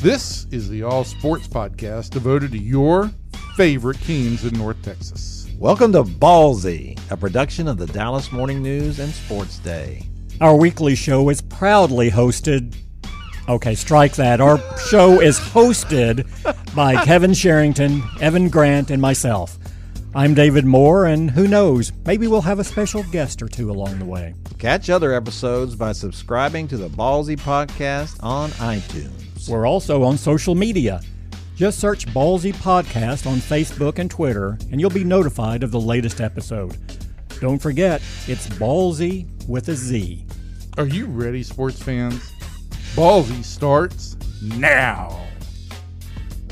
This is the All Sports Podcast devoted to your favorite teams in North Texas. Welcome to Ballzy, a production of the Dallas Morning News and Sports Day. Our weekly show is proudly hosted. Okay, strike that. Our show is hosted by Kevin Sherrington, Evan Grant, and myself. I'm David Moore, and who knows, maybe we'll have a special guest or two along the way. Catch other episodes by subscribing to the Ballzy Podcast on iTunes. We're also on social media. Just search Ballzy Podcast on Facebook and Twitter, and you'll be notified of the latest episode. Don't forget, it's Ballzy with a Z. Are you ready, sports fans? Ballzy starts now.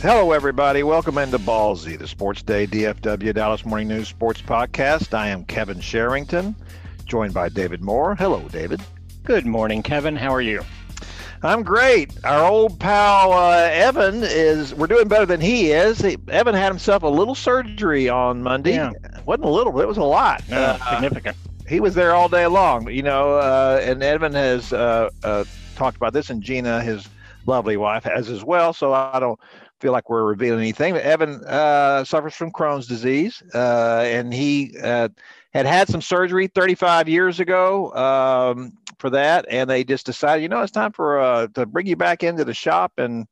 Hello, everybody. Welcome into Ballzy, the Sports Day DFW Dallas Morning News Sports Podcast. I am Kevin Sherrington, joined by David Moore. Hello, David. Good morning, Kevin. How are you? I'm great. Our old pal uh, Evan is. We're doing better than he is. He, Evan had himself a little surgery on Monday. Yeah. wasn't a little. It was a lot. Uh, Uh, significant. he was there all day long. You know, uh, and Evan has uh, uh, talked about this, and Gina, his lovely wife, has as well. So I don't feel like we're revealing anything. But Evan uh, suffers from Crohn's disease, uh, and he uh, had had some surgery 35 years ago um, for that, and they just decided, you know, it's time for uh, to bring you back into the shop and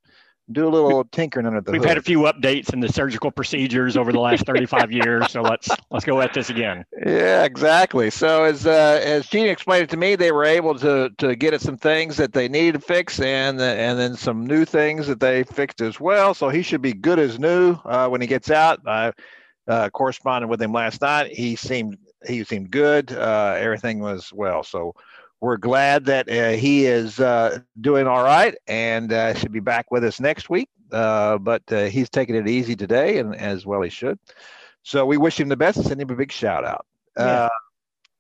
do a little tinkering under the We've hood. had a few updates in the surgical procedures over the last 35 years, so let's let's go at this again. Yeah, exactly. So as uh, as Gene explained it to me, they were able to to get at some things that they needed to fix, and and then some new things that they fixed as well. So he should be good as new uh, when he gets out. I uh, corresponded with him last night. He seemed he seemed good. Uh, everything was well. So we're glad that uh, he is uh, doing all right and uh, should be back with us next week. Uh, but uh, he's taking it easy today, and as well he should. So we wish him the best and send him a big shout out. Yeah. Uh,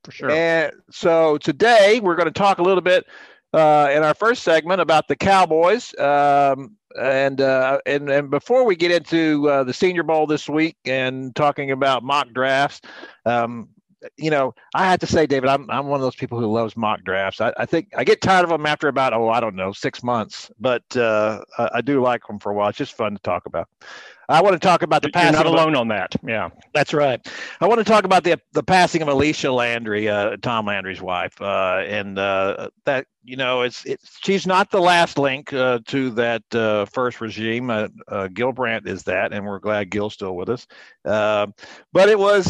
For sure. and so today we're going to talk a little bit uh, in our first segment about the Cowboys. Um, and, uh, and and before we get into uh, the Senior Bowl this week and talking about mock drafts, um, you know, I have to say, David, I'm I'm one of those people who loves mock drafts. I, I think I get tired of them after about oh I don't know six months, but uh, I, I do like them for a while. It's just fun to talk about. I want to talk about the You're passing not of- alone on that. Yeah. that's right. I want to talk about the the passing of Alicia Landry, uh, Tom Landry's wife, uh, and uh, that you know it's it's she's not the last link uh, to that uh, first regime. Uh, uh, Gil Brandt is that, and we're glad Gil's still with us. But it was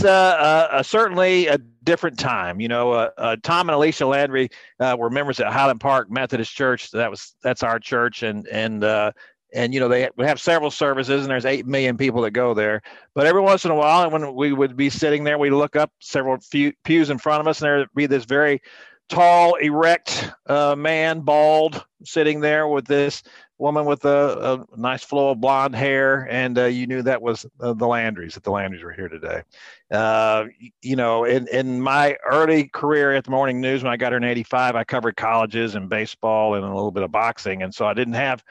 certainly a different time. You know, uh, uh, Tom and Alicia Landry uh, were members at Highland Park Methodist Church. That was that's our church, and and uh, and you know they we have several services, and there's eight million people that go there. But every once in a while, and when we would be sitting there, we look up several few, pews in front of us, and there would be this very tall, erect uh, man, bald, sitting there with this woman with a, a nice flow of blonde hair, and uh, you knew that was uh, the Landrys. That the Landrys were here today. Uh, you know, in in my early career at the Morning News, when I got here in '85, I covered colleges and baseball and a little bit of boxing, and so I didn't have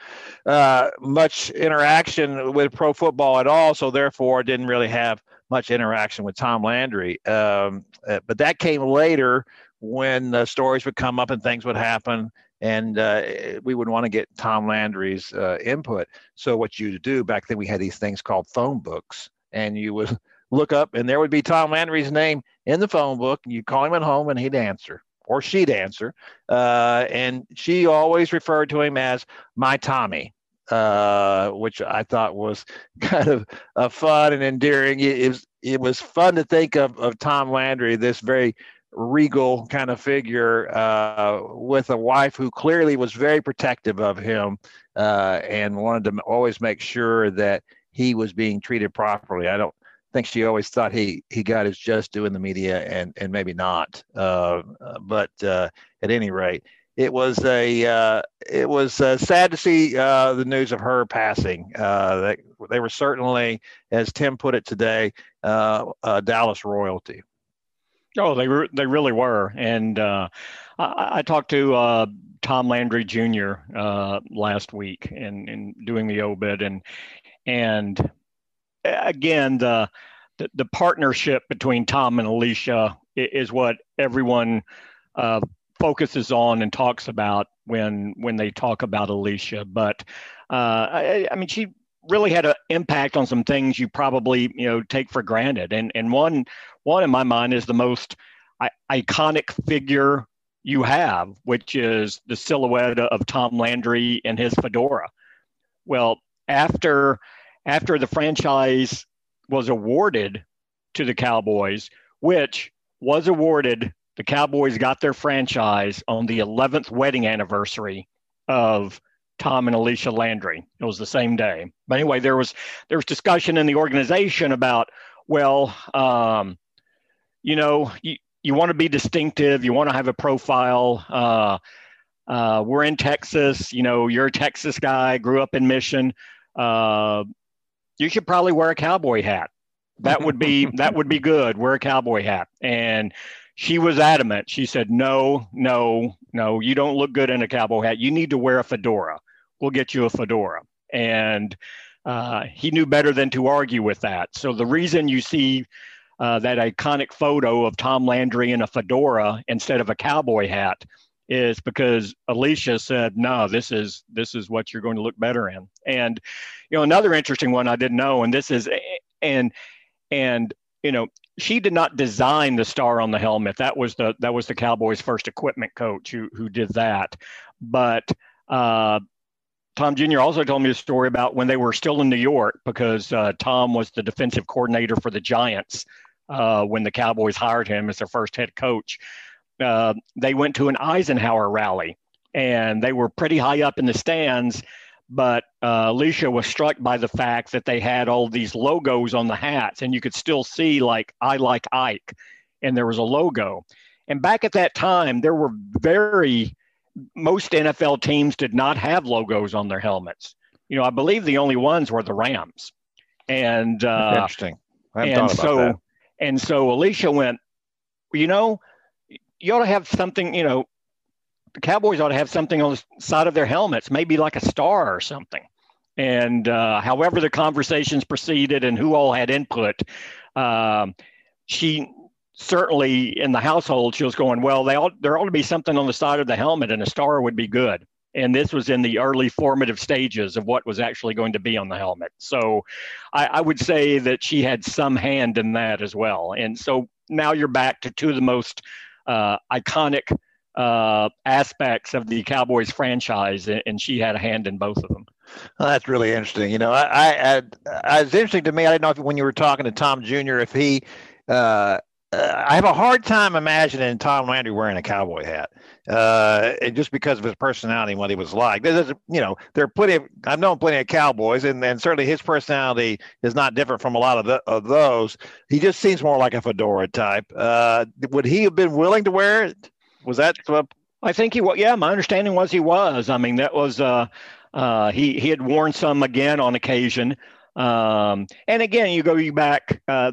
uh, much interaction with pro football at all. So therefore, I didn't really have much interaction with Tom Landry. Um, uh, but that came later when the stories would come up and things would happen, and uh, we would want to get Tom Landry's uh, input. So what you do back then, we had these things called phone books, and you would look up, and there would be Tom Landry's name in the phone book. And you'd call him at home, and he'd answer, or she'd answer, uh, and she always referred to him as my Tommy. Uh, which I thought was kind of fun and endearing. It, it was it was fun to think of of Tom Landry, this very regal kind of figure uh, with a wife who clearly was very protective of him uh, and wanted to always make sure that he was being treated properly. I don't think she always thought he he got his just due in the media, and and maybe not. Uh, but uh, at any rate, it was a uh, it was uh, sad to see the news of her passing. They, they were certainly, as Tim put it today, Dallas royalty. Oh, they were they really were, and uh, I, I talked to uh, Tom Landry Jr. Uh, last week and in doing the obit, and and again the, the the partnership between Tom and Alicia is what everyone uh, focuses on and talks about when when they talk about Alicia. But uh, I, I mean, she really had an impact on some things you probably you know take for granted. And and one one in my mind is the most iconic figure you have, which is the silhouette of Tom Landry and his fedora. Well, after after the franchise was awarded to the Cowboys, which was awarded, the Cowboys got their franchise on the 11th wedding anniversary of Tom and Alicia Landry. It was the same day. But anyway, there was there was discussion in the organization about, well, um, you know, you, you want to be distinctive, you want to have a profile. Uh, uh, we're in Texas, you know, you're a Texas guy, grew up in Mission. Uh, you should probably wear a cowboy hat. That would be that would be good. Wear a cowboy hat. And she was adamant. She said, "No, no, no. You don't look good in a cowboy hat. You need to wear a fedora. We'll get you a fedora." And uh, he knew better than to argue with that. So the reason you see uh, that iconic photo of Tom Landry in a fedora instead of a cowboy hat is because Alicia said, "No, this is this is what you're going to look better in." And you know, another interesting one I didn't know, and this is and and you know, she did not design the star on the helmet. That was the that was the Cowboys' first equipment coach who who did that. But uh, Tom Jr. also told me a story about when they were still in New York because uh, Tom was the defensive coordinator for the Giants uh, when the Cowboys hired him as their first head coach. Uh, they went to an Eisenhower rally and they were pretty high up in the stands. But uh, Alicia was struck by the fact that they had all these logos on the hats, and you could still see, like, I like Ike, and there was a logo. And back at that time, there were very, most NFL teams did not have logos on their helmets. You know, I believe the only ones were the Rams. And uh, interesting. and so, that. And so Alicia went, you know, you ought to have something, you know, the Cowboys ought to have something on the side of their helmets, maybe like a star or something. And uh, however the conversations proceeded and who all had input, um, she certainly in the household she was going, well, they ought, there ought to be something on the side of the helmet, and a star would be good. And this was in the early formative stages of what was actually going to be on the helmet. So I, I would say that she had some hand in that as well. And so now you're back to two of the most uh, iconic uh, aspects of the Cowboys franchise, and she had a hand in both of them. Well, that's really interesting. You know, I, I, I, it's interesting to me. I didn't know if when you were talking to Tom Jr. if he, uh, uh, I have a hard time imagining Tom Landry wearing a cowboy hat, uh, and just because of his personality and what he was like. There's, you know, there are plenty of I've known plenty of cowboys, and, and certainly his personality is not different from a lot of the, of those. He just seems more like a fedora type. Uh, would he have been willing to wear it? Was that? I think he was. Yeah, my understanding was he was. I mean, that was. Uh, uh, he he had worn some again on occasion. Um, and again, you go you back. Uh,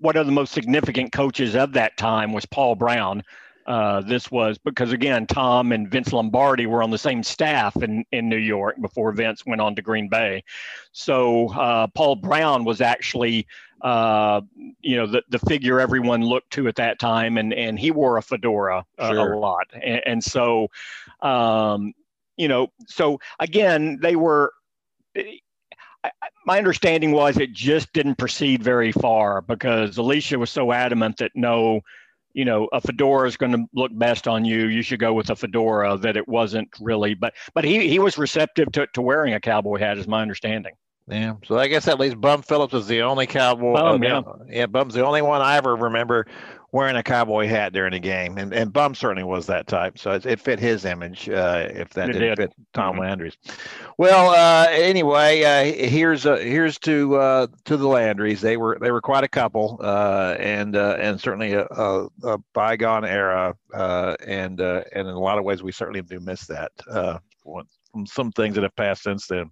one of the most significant coaches of that time was Paul Brown. Uh, this was because again, Tom and Vince Lombardi were on the same staff in, in New York before Vince went on to Green Bay. So uh, Paul Brown was actually, uh, you know, the, the figure everyone looked to at that time, and and he wore a fedora sure. a lot, and, and so, um, you know, so again, they were my understanding was it just didn't proceed very far because Alicia was so adamant that no, you know, a fedora is going to look best on you. You should go with a fedora. That it wasn't really, but but he he was receptive to, to wearing a cowboy hat, is my understanding. Yeah, so I guess at least Bum Phillips was the only cowboy. Bum, uh, yeah. yeah, Bum's the only one I ever remember wearing a cowboy hat during a game, and and Bum certainly was that type. So it, it fit his image. Uh, if that it didn't did. fit Tom mm-hmm. Landry's. Well, uh, anyway, uh, here's uh, here's to uh, to the Landrys. They were they were quite a couple, uh, and and certainly a, a, a, bygone era, and and in a lot of ways we certainly do miss that from some things that have passed since then.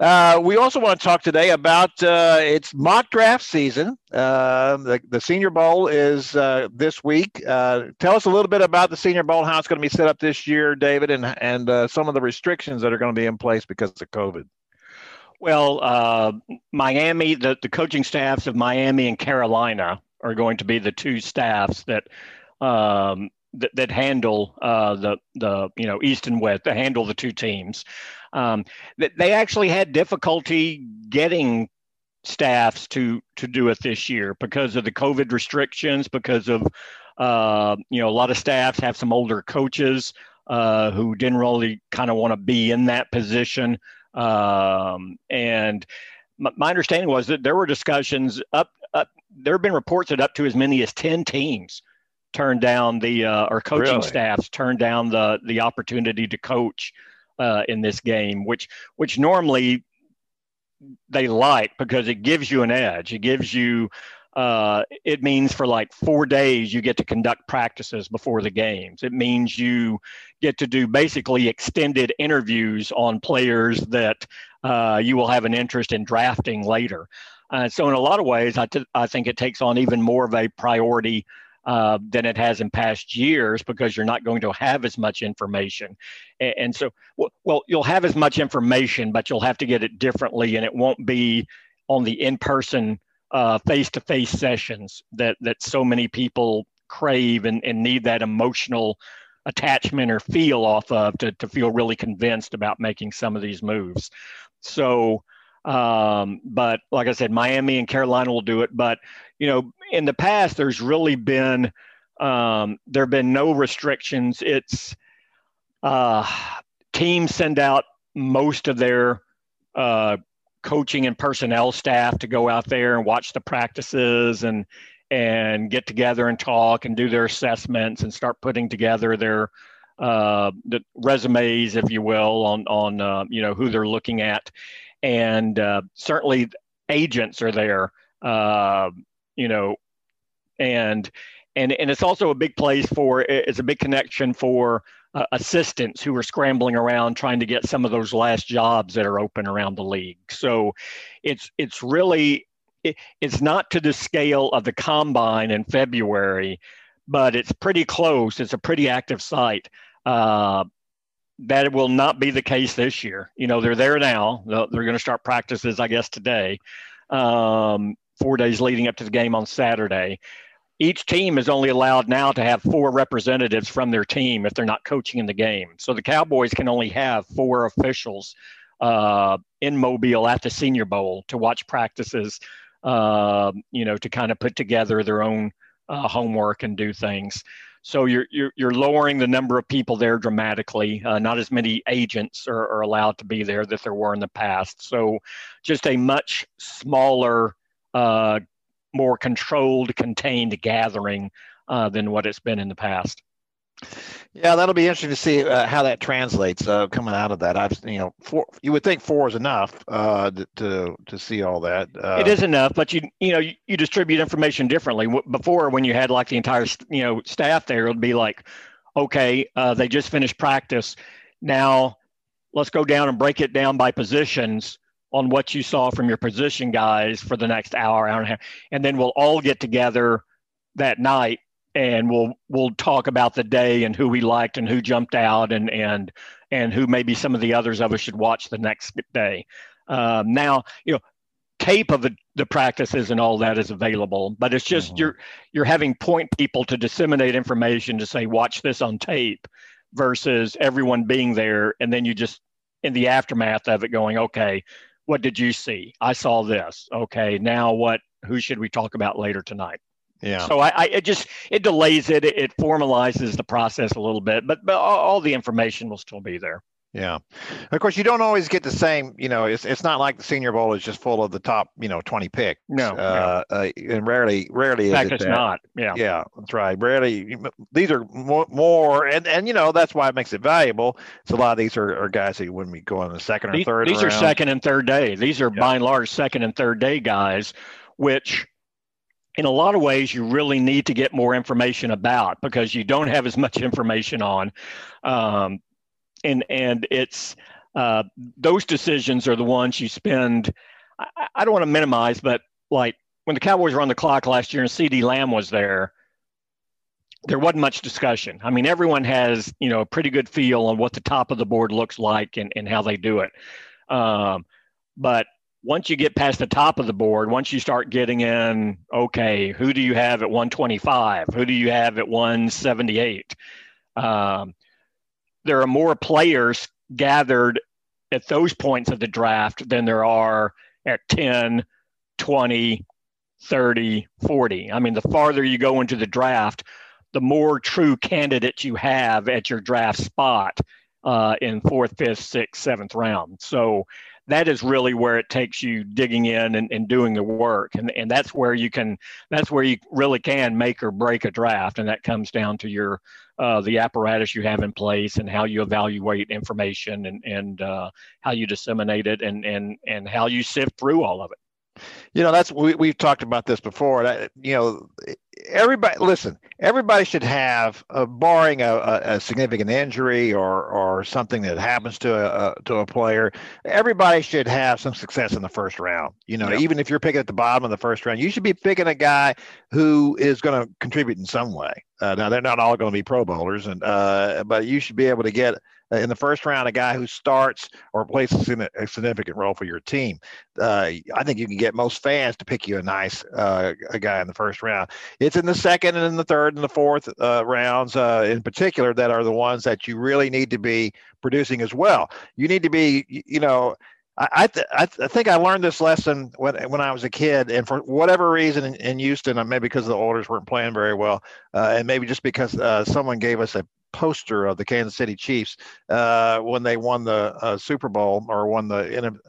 Uh, we also want to talk today about uh, it's mock draft season. Uh, the, the Senior Bowl is uh, this week. Uh, tell us a little bit about the Senior Bowl, how it's going to be set up this year, David, and and uh, some of the restrictions that are going to be in place because of COVID. Well, Miami, the, the coaching staffs of Miami and Carolina are going to be the two staffs that um, that, that handle uh, the the you know East and West that handle the two teams. Um, they actually had difficulty getting staffs to to do it this year because of the COVID restrictions, because of uh, you know a lot of staffs have some older coaches uh, who didn't really kind of want to be in that position, um, and my, my understanding was that there were discussions up, up there have been reports that up to as many as 10 teams turned down the uh, or coaching really? staffs turned down the the opportunity to coach uh, in this game, which which normally they like because it gives you an edge. It gives you uh, it means for like four days you get to conduct practices before the games. It means you get to do basically extended interviews on players that uh, you will have an interest in drafting later. Uh, so in a lot of ways, I, t- I think it takes on even more of a priority uh, than it has in past years because you're not going to have as much information. And, and so, well, you'll have as much information, but you'll have to get it differently, and it won't be on the in-person, uh, face-to-face sessions that that so many people crave and, and need that emotional attachment or feel off of to, to feel really convinced about making some of these moves. So, um, but like I said, Miami and Carolina will do it. But you know, in the past, there's really been um, there have been no restrictions. It's uh, teams send out most of their uh, coaching and personnel staff to go out there and watch the practices and and get together and talk and do their assessments and start putting together their uh, the resumes, if you will, on on uh, you know who they're looking at, and uh, certainly agents are there, uh, you know, and and and it's also a big place for it's a big connection for uh, assistants who are scrambling around trying to get some of those last jobs that are open around the league. So it's it's really it, it's not to the scale of the combine in February, but it's pretty close. It's a pretty active site. Uh, that will not be the case this year. You know, they're there now. They're going to start practices, I guess, today, um, four days leading up to the game on Saturday. Each team is only allowed now to have four representatives from their team if they're not coaching in the game. So the Cowboys can only have four officials uh, in Mobile at the Senior Bowl to watch practices, uh, you know, to kind of put together their own uh, homework and do things. So you're, you're, you're lowering the number of people there dramatically. Uh, not as many agents are, are allowed to be there that there were in the past. So just a much smaller, uh, more controlled, contained gathering uh, than what it's been in the past. Yeah, that'll be interesting to see uh, how that translates uh, coming out of that. I've you know four. You would think four is enough uh, to to see all that. Uh, it is enough, but you you know you, you, distribute information differently. Before, when you had like the entire you know staff there, it would be like, okay, uh, they just finished practice. Now, let's go down and break it down by positions on what you saw from your position guys for the next hour, hour and a half, and then we'll all get together that night and we'll we'll talk about the day and who we liked and who jumped out and and and who maybe some of the others of us should watch the next day. Um, now, you know, tape of the, the practices and all that is available, but it's just mm-hmm. you're you're having point people to disseminate information to say watch this on tape versus everyone being there and then you just in the aftermath of it going okay what did you see i saw this okay now what who should we talk about later tonight yeah. So I, I, it just it delays it. It formalizes the process a little bit, but but all the information will still be there. Yeah. Of course, you don't always get the same. You know, it's it's not like the Senior Bowl is just full of the top, you know, twenty picks. No. Uh, no. Uh, and rarely, rarely In fact, is it it's that. not. Yeah. Yeah, that's right. Rarely, these are more, more, and and you know that's why it makes it valuable. So a lot of these are, are guys who wouldn't be going the second or these, third. These round. are second and third day. These are yeah. by and large second and third day guys, which in a lot of ways you really need to get more information about because you don't have as much information on um, and and it's uh, those decisions are the ones you spend I, I, don't want to minimize but like when the cowboys were on the clock last year and CeeDee Lamb was there there wasn't much discussion i mean everyone has you know a pretty good feel on what the top of the board looks like and, and how they do it um, but once you get past the top of the board, once you start getting in, okay, who do you have at 125? Who do you have at 178? Um, there are more players gathered at those points of the draft than there are at 10, 20, 30, 40. I mean, the farther you go into the draft, the more true candidates you have at your draft spot uh, in fourth, fifth, sixth, seventh round. So that is really where it takes you digging in and, and doing the work. And, and that's where you can, that's where you really can make or break a draft. And that comes down to your, uh, the apparatus you have in place and how you evaluate information and, and uh, how you disseminate it and, and, and how you sift through all of it. You know, that's we we've talked about this before. That, you know, everybody listen. Everybody should have, uh, barring a, a, a, significant injury or or something that happens to a, to a player. Everybody should have some success in the first round. You know, even if you're picking at the bottom of the first round, you should be picking a guy who is going to contribute in some way. Uh, now they're not all going to be Pro Bowlers, and uh, but you should be able to get in the first round a guy who starts or plays a significant role for your team. Uh, I think you can get most fans to pick you a nice uh, a guy in the first round. It's in the second and in the third and the fourth uh, rounds uh, in particular that are the ones that you really need to be producing as well. You need to be, you know. I, I, th- I, think I learned this lesson when when I was a kid, and for whatever reason in, in Houston, maybe because the Oilers weren't playing very well, uh, and maybe just because uh, someone gave us a poster of the Kansas City Chiefs uh, when they won the uh, Super Bowl or won the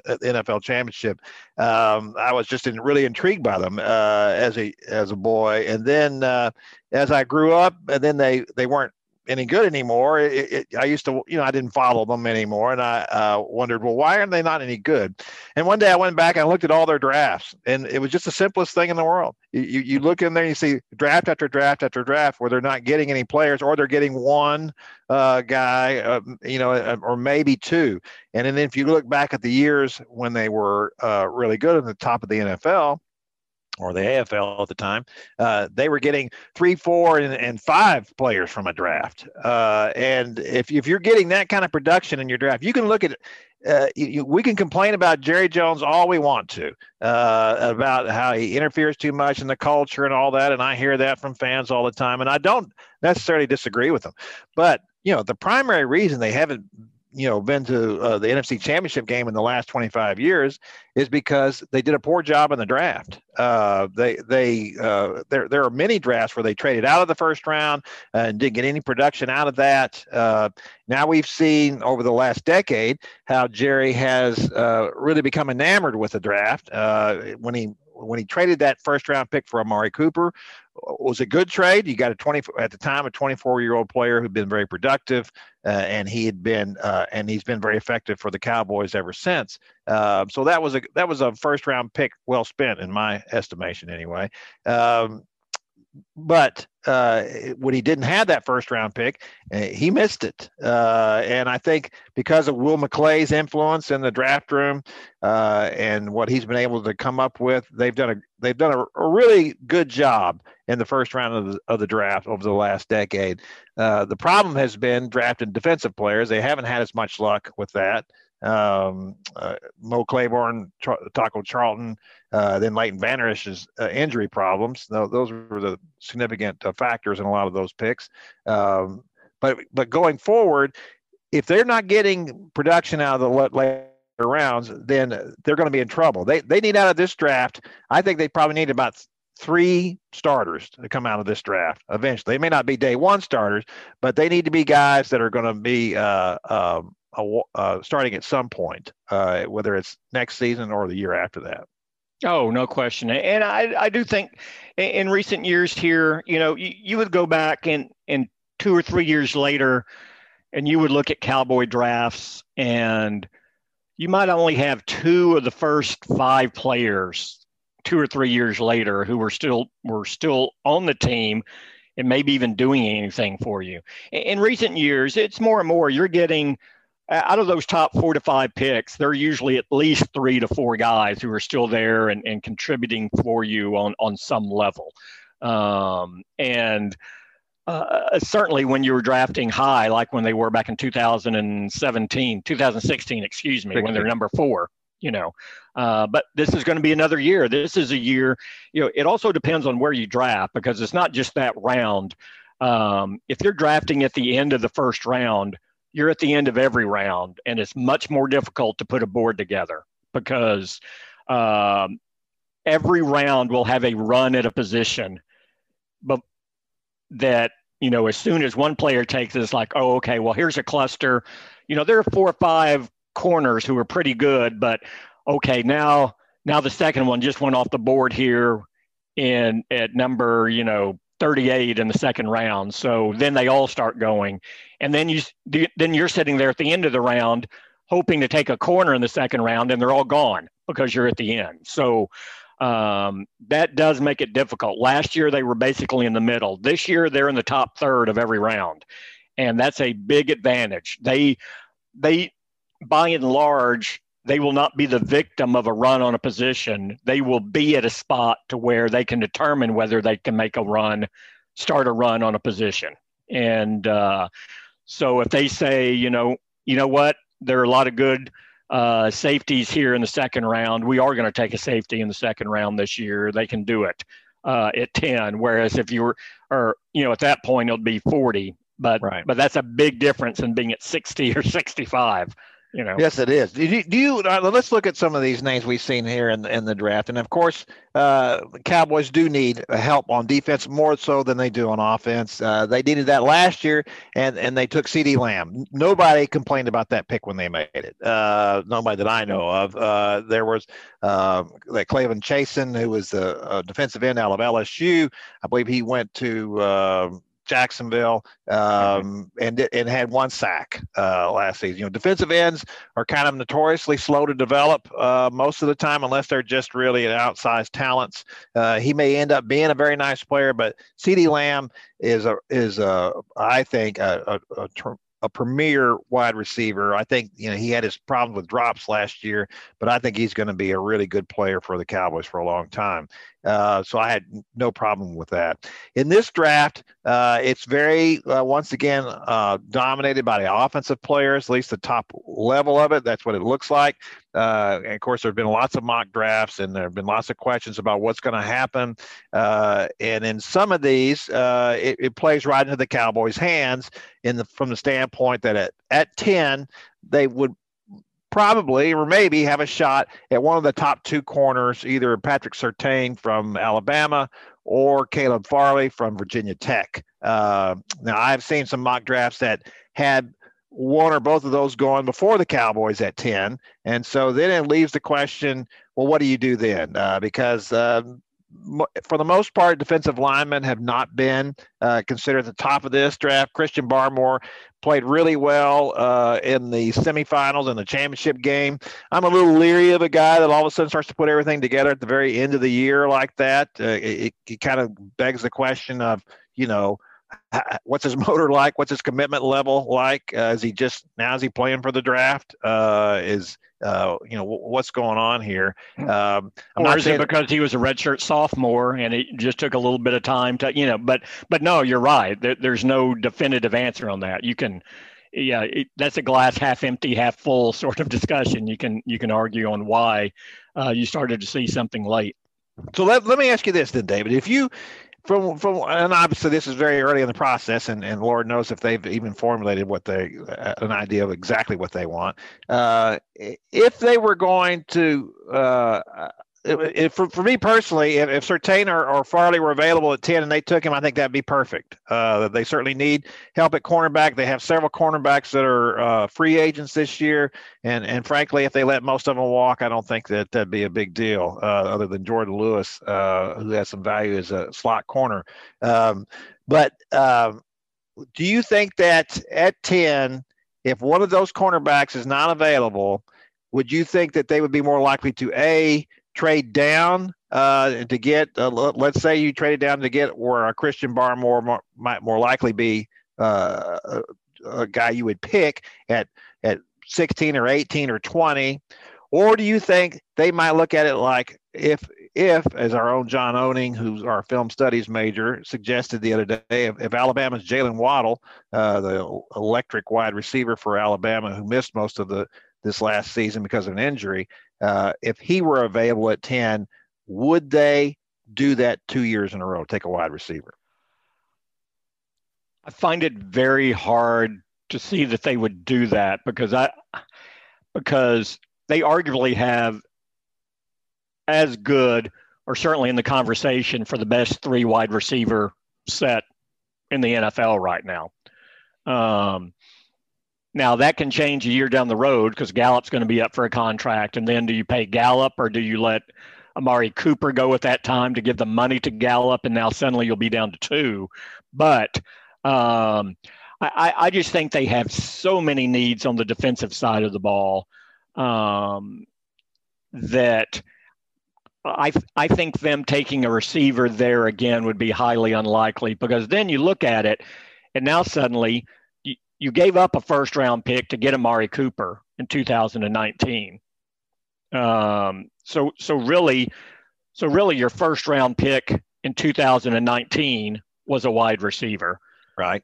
NFL championship. Um, I was just in, really intrigued by them uh, as a as a boy, and then uh, as I grew up, and then they they weren't any good anymore. It, it, I used to, you know, I didn't follow them anymore, and I uh, wondered, well, why aren't they not any good? And one day I went back and looked at all their drafts, and it was just the simplest thing in the world. You, you, you look in there, and you see draft after draft after draft where they're not getting any players, or they're getting one uh, guy, uh, you know, uh, or maybe two. And then if you look back at the years when they were uh, really good at the top of the NFL, or the AFL at the time, uh, they were getting three, four, and, and five players from a draft. Uh, and if, if you're getting that kind of production in your draft, you can look at uh, you, we can complain about Jerry Jones all we want to uh, about how he interferes too much in the culture and all that, and I hear that from fans all the time, and I don't necessarily disagree with them. But you know, the primary reason they haven't you know been to uh, the NFC Championship game in the last 25 years is because they did a poor job in the draft. Uh, they they uh, there there are many drafts where they traded out of the first round and didn't get any production out of that. Uh, now we've seen over the last decade how Jerry has uh, really become enamored with the draft. Uh, when he when he traded that first round pick for Amari Cooper, was a good trade. You got a 20 at the time a 24 year old player who'd been very productive, uh, and he had been uh, and he's been very effective for the Cowboys ever since. Uh, so that was a that was a first round pick well spent in my estimation anyway. Um, but uh, when he didn't have that first round pick, uh, he missed it. Uh, and I think because of Will McClay's influence in the draft room uh, and what he's been able to come up with, they've done a they've done a, a really good job in the first round of the, of the draft over the last decade. Uh, the problem has been drafting defensive players. They haven't had as much luck with that um, uh, Mo Claiborne, Char- Taco Charlton, uh, then Leighton Vander Esch's uh, injury problems. those were the significant uh, factors in a lot of those picks. Um, but but going forward, if they're not getting production out of the later rounds, then they're going to be in trouble. They they need out of this draft. I think they probably need about three starters to come out of this draft eventually. They may not be day one starters, but they need to be guys that are going to be uh, um, uh, starting at some point, uh, whether it's next season or the year after that. Oh, no question. And I, I do think in recent years here, you know, you, you would go back and, and two or three years later, and you would look at cowboy drafts and you might only have two of the first five players two or three years later who were still were still on the team and maybe even doing anything for you. In recent years, it's more and more you're getting out of those top four to five picks, there are usually at least three to four guys who are still there and, and contributing for you on, on some level. Um, and uh, certainly when you were drafting high, like when they were back in 2017, 2016, excuse me, when they're number four. you know. Uh, but this is going to be another year. This is a year, you know, it also depends on where you draft because it's not just that round. Um, if you're drafting at the end of the first round, you're at the end of every round, and it's much more difficult to put a board together because um, every round will have a run at a position, but that you know as soon as one player takes it, it's like, oh, okay, well here's a cluster. You know, there are four or five corners who are pretty good, but okay, now now the second one just went off the board here in at number you know 38 in the second round. So then they all start going, and then you then you're sitting there at the end of the round hoping to take a corner in the second round, and they're all gone because you're at the end. So um, that does make it difficult. Last year they were basically in the middle. This year they're in the top third of every round, and that's a big advantage. They they by and large they will not be the victim of a run on a position. They will be at a spot to where they can determine whether they can make a run, start a run on a position. And uh, so if they say, you know, you know what, there are a lot of good uh, safeties here in the second round. We are going to take a safety in the second round this year. They can do it uh, at 10. Whereas if you were, or, you know, at that point, it'll be 40. But, right. but that's a big difference in being at 60 or 65 you know. Yes, it is. Do you, do you uh, let's look at some of these names we've seen here in in the draft, and of course, uh, Cowboys do need help on defense more so than they do on offense. Uh, they needed that last year, and and they took CeeDee Lamb. Nobody complained about that pick when they made it. Uh, nobody that I know of. Uh, there was uh, like K'Lavon Chaisson, who was a, defensive end out of LSU. I believe he went to uh, Jacksonville, um, and and had one sack uh, last season. You know, defensive ends are kind of notoriously slow to develop uh, most of the time, unless they're just really an outsized talents. Uh, he may end up being a very nice player, but CeeDee Lamb is a is a I think a, a, a a premier wide receiver. I think you know he had his problems with drops last year, but I think he's going to be a really good player for the Cowboys for a long time. Uh, so I had no problem with that. In this draft, uh, it's very uh, once again uh, dominated by the offensive players, at least the top level of it. That's what it looks like. Uh, and of course, there have been lots of mock drafts, and there have been lots of questions about what's going to happen. And in some of these, it, it, plays right into the Cowboys' hands in the from the standpoint that at at ten they would probably or maybe have a shot at one of the top two corners, either Patrick Surtain from Alabama or Caleb Farley from Virginia Tech. Uh, now, I've seen some mock drafts that had one or both of those going before the Cowboys at 10. And so then it leaves the question well, what do you do then? Uh, because uh, for the most part, defensive linemen have not been uh, considered the top of this draft. Christian Barmore played really well uh, in the semifinals and the championship game. I'm a little leery of a guy that all of a sudden starts to put everything together at the very end of the year like that. Uh, it, it kind of begs the question of, you know, what's his motor like? What's his commitment level like? Uh, is he just now is he playing for the draft? Uh, is uh, you know what's going on here? Um, I'm or is it because he was a redshirt sophomore and it just took a little bit of time to you know? But but no, you're right. There, there's no definitive answer on that. You can. Yeah, it, that's a glass half empty, half full sort of discussion. You can you can argue on why uh, you started to see something late. So let, let me ask you this then, David. If you from from and obviously this is very early in the process and, and lord knows if they've even formulated what they uh, an idea of exactly what they want. Uh, if they were going to uh, if, for, for me personally, if, if Surtain or, or, Farley were available at 10 and they took him, I think that'd be perfect. Uh, they certainly need help at cornerback. They have several cornerbacks that are uh, free agents this year. And, and frankly, if they let most of them walk, I don't think that that'd be a big deal, uh, other than Jordan Lewis, uh, who has some value as a slot corner. Um, but um, do you think that at 10, if one of those cornerbacks is not available, would you think that they would be more likely to A, trade down uh, to get, uh, let's say you traded down to get where a Christian Barmore more, might more likely be uh, a, guy you would pick at at 16 or 18 or 20, or do you think they might look at it like if if as our own John Owning, who's our film studies major, suggested the other day, if, if Alabama's Jaylen Waddle, uh, the electric wide receiver for Alabama, who missed most of the this last season because of an injury. Uh, if he were available at 10, would they do that two years in a row, take a wide receiver? I find it very hard to see that they would do that because I because they arguably have as good or certainly in the conversation for the best three wide receiver set in the NFL right now. Um, now that can change a year down the road because Gallup's going to be up for a contract, and then do you pay Gallup or do you let Amari Cooper go at that time to give the money to Gallup, and now suddenly you'll be down to two? But um, I, I, just think they have so many needs on the defensive side of the ball um, that I I think them taking a receiver there again would be highly unlikely because then you look at it, and now suddenly you gave up a first round pick to get Amari Cooper in 2019. Um, so so really, so really, your first round pick in 2019 was a wide receiver, right?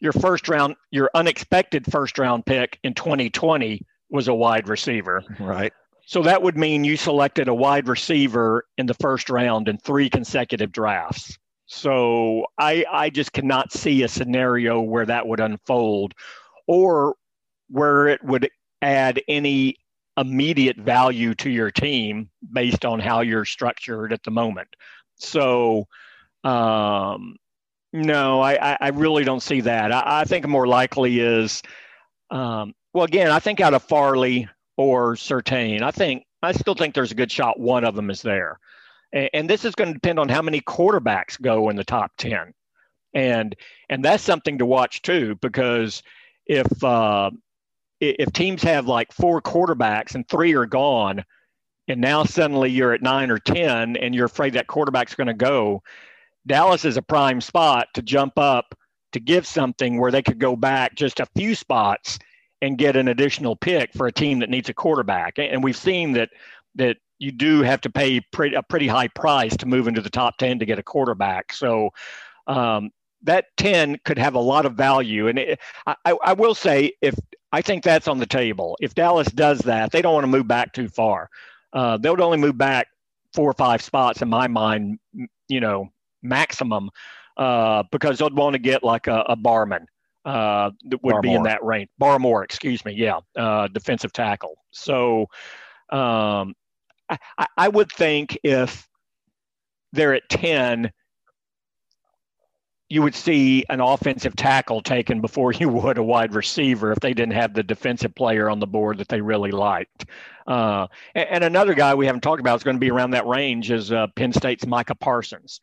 Your first round, your unexpected first round pick in 2020 was a wide receiver, right? So that would mean you selected a wide receiver in the first round in three consecutive drafts. So I I just cannot see a scenario where that would unfold or where it would add any immediate value to your team based on how you're structured at the moment. So um, no, I, I really don't see that. I, I think more likely is um, well again, I think out of Farley or Surtain, I think I still think there's a good shot one of them is there and this is going to depend on how many quarterbacks go in the top 10 and and that's something to watch too because if uh, if teams have like four quarterbacks and three are gone and now suddenly you're at nine or ten and you're afraid that quarterback's going to go dallas is a prime spot to jump up to give something where they could go back just a few spots and get an additional pick for a team that needs a quarterback. And we've seen that that you do have to pay pretty, a pretty high price to move into the top 10 to get a quarterback. So um, that 10 could have a lot of value. And it, I, I will say, if I think that's on the table, if Dallas does that, they don't want to move back too far. Uh, they would only move back four or five spots in my mind, you know, maximum, uh, because they'd want to get like a, a barman. Uh, that would Barmore. be in that range. Barmore, excuse me. Yeah, uh, defensive tackle. So, um, I, I would think if they're at 10, you would see an offensive tackle taken before you would a wide receiver if they didn't have the defensive player on the board that they really liked. Uh, and, and, another guy we haven't talked about is going to be around that range is uh, Penn State's Micah Parsons.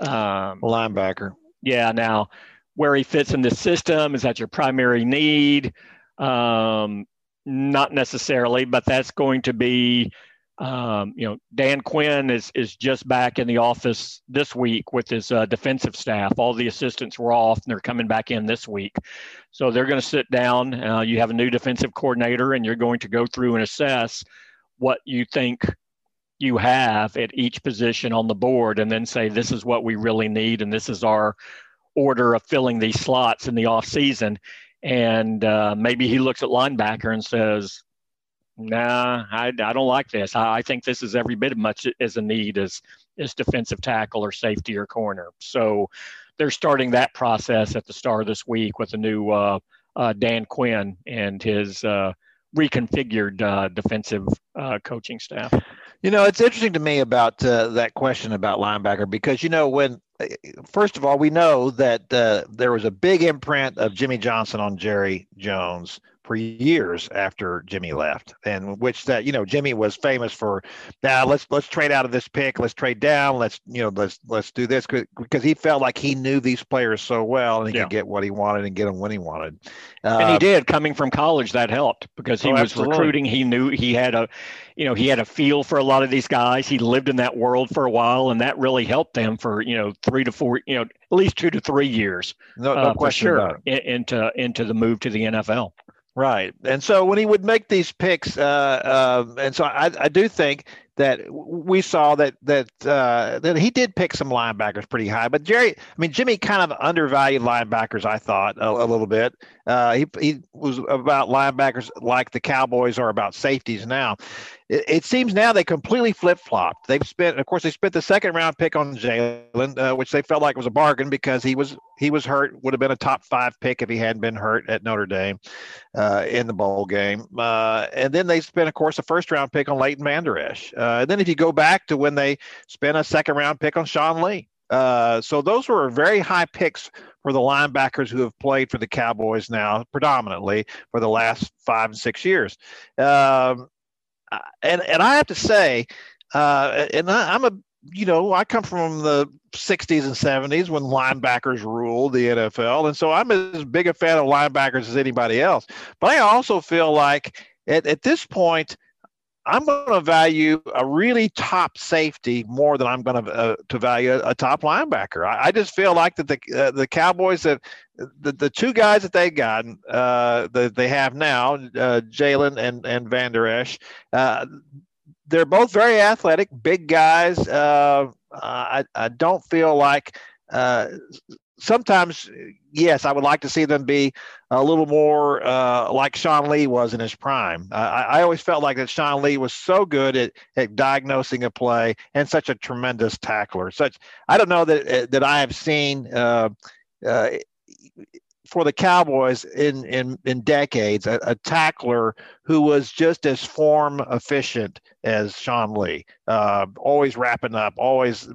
Um, linebacker. Yeah. Now, where he fits in the system is that your primary need? Um, not necessarily, but that's going to be um, you know, Dan Quinn is is just back in the office this week with his uh, defensive staff. All the assistants were off, and they're coming back in this week. So they're going to sit down. Uh, you have a new defensive coordinator, and you're going to go through and assess what you think you have at each position on the board, and then say this is what we really need, and this is our order of filling these slots in the off season. And uh, maybe he looks at linebacker and says, nah, I, I don't like this. I, I think this is every bit as much as a need as, as defensive tackle or safety or corner. So they're starting that process at the start of this week with a new uh, uh, Dan Quinn and his uh, reconfigured uh, defensive uh, coaching staff. You know, it's interesting to me about uh, that question about linebacker because, you know, when first of all, we know that there was a big imprint of Jimmy Johnson on Jerry Jones for years after Jimmy left, and which that you know Jimmy was famous for. Now let's let's trade out of this pick. Let's trade down. Let's you know let's let's do this because he felt like he knew these players so well and he yeah. could get what he wanted and get them when he wanted. Uh, and he uh, did coming from college. That helped because he oh, was absolutely. recruiting. He knew he had a, you know, he had a feel for a lot of these guys. He lived in that world for a while, and that really helped them for you know three to four, you know, at least two to three years. No, no uh, question sure, into into the move to the NFL. Right. And so when he would make these picks, uh, uh, and so I, I do think that we saw that that uh, that he did pick some linebackers pretty high. But Jerry, I mean Jimmy, kind of undervalued linebackers. I thought a, a little bit. Uh, he he was about linebackers like the Cowboys are about safeties now. It, it seems now they completely flip flopped. They've spent, of course, they spent the second round pick on Jaylon, uh, which they felt like was a bargain because he was he was hurt. Would have been a top five pick if he hadn't been hurt at Notre Dame uh, in the bowl game. Uh, and then they spent, of course, a first round pick on Leighton Vander Esch. Uh, and then if you go back to when they spent a second round pick on Sean Lee. Uh, so those were very high picks for the linebackers who have played for the Cowboys now, predominantly for the last five and six years. Um, and and I have to say, uh, and I, I'm a you know, I come from the 60s and 70s when linebackers ruled the NFL. And so I'm as big a fan of linebackers as anybody else. But I also feel like at, at this point, I'm going to value a really top safety more than I'm going to uh, to value a, a, top linebacker. I, I, just feel like that the uh, the Cowboys have the, the two guys that they got uh, that they have now, uh, Jaylon and and Vander Esch. Uh, they're both very athletic, big guys. Uh, I, I don't feel like uh, sometimes, yes, I would like to see them be a little more uh, like Sean Lee was in his prime. I, I, always felt like that Sean Lee was so good at, at diagnosing a play and such a tremendous tackler. Such I don't know that that I have seen. Uh, uh, for the Cowboys in in in decades, a, a, tackler who was just as form efficient as Sean Lee, uh, always wrapping up, always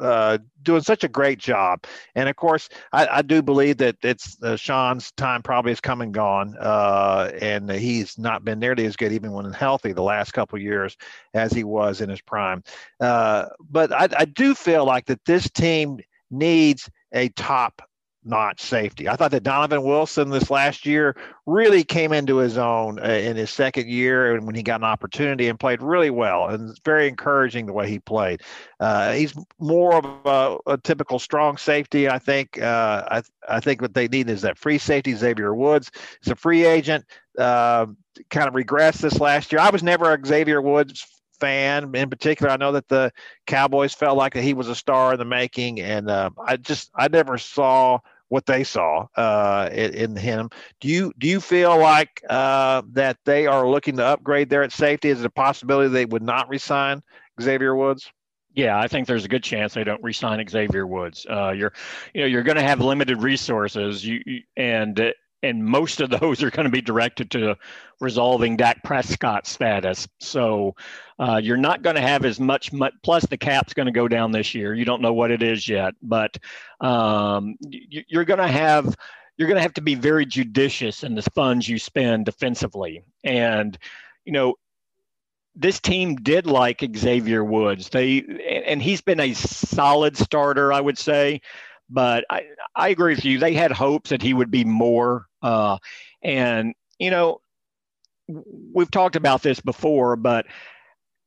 uh, doing such a great job. And of course, I, I do believe that it's uh, Sean's time probably has come and gone, uh, and he's not been nearly as good even when healthy the last couple years as he was in his prime. Uh, but I, I do feel like that this team needs a top not safety. I thought that Donovan Wilson this last year really came into his own uh, in his second year and when he got an opportunity and played really well. And it's very encouraging the way he played. Uh, he's more of a, a, typical strong safety. I think. Uh, I I think what they need is that free safety. Xavier Woods is a free agent. Uh, kind of regressed this last year. I was never a Xavier Woods fan in particular. I know that the Cowboys felt like he was a star in the making, and uh, I just I never saw what they saw uh, in, him. Do you do you feel like uh, that they are looking to upgrade there at safety? Is it a possibility they would not resign Xavier Woods? Yeah, I think there's a good chance they don't resign Xavier Woods. Uh, you're, you know, you're going to have limited resources. You and and most of those are going to be directed to resolving Dak Prescott status. So uh, you're not going to have as much, much. Plus, the cap's going to go down this year. You don't know what it is yet, but um, you, you're going to have you're going to have to be very judicious in the funds you spend defensively. And you know, this team did like Xavier Woods. They and he's been a solid starter, I would say. But I, I agree with you. They had hopes that he would be more. Uh, and, you know, we've talked about this before, but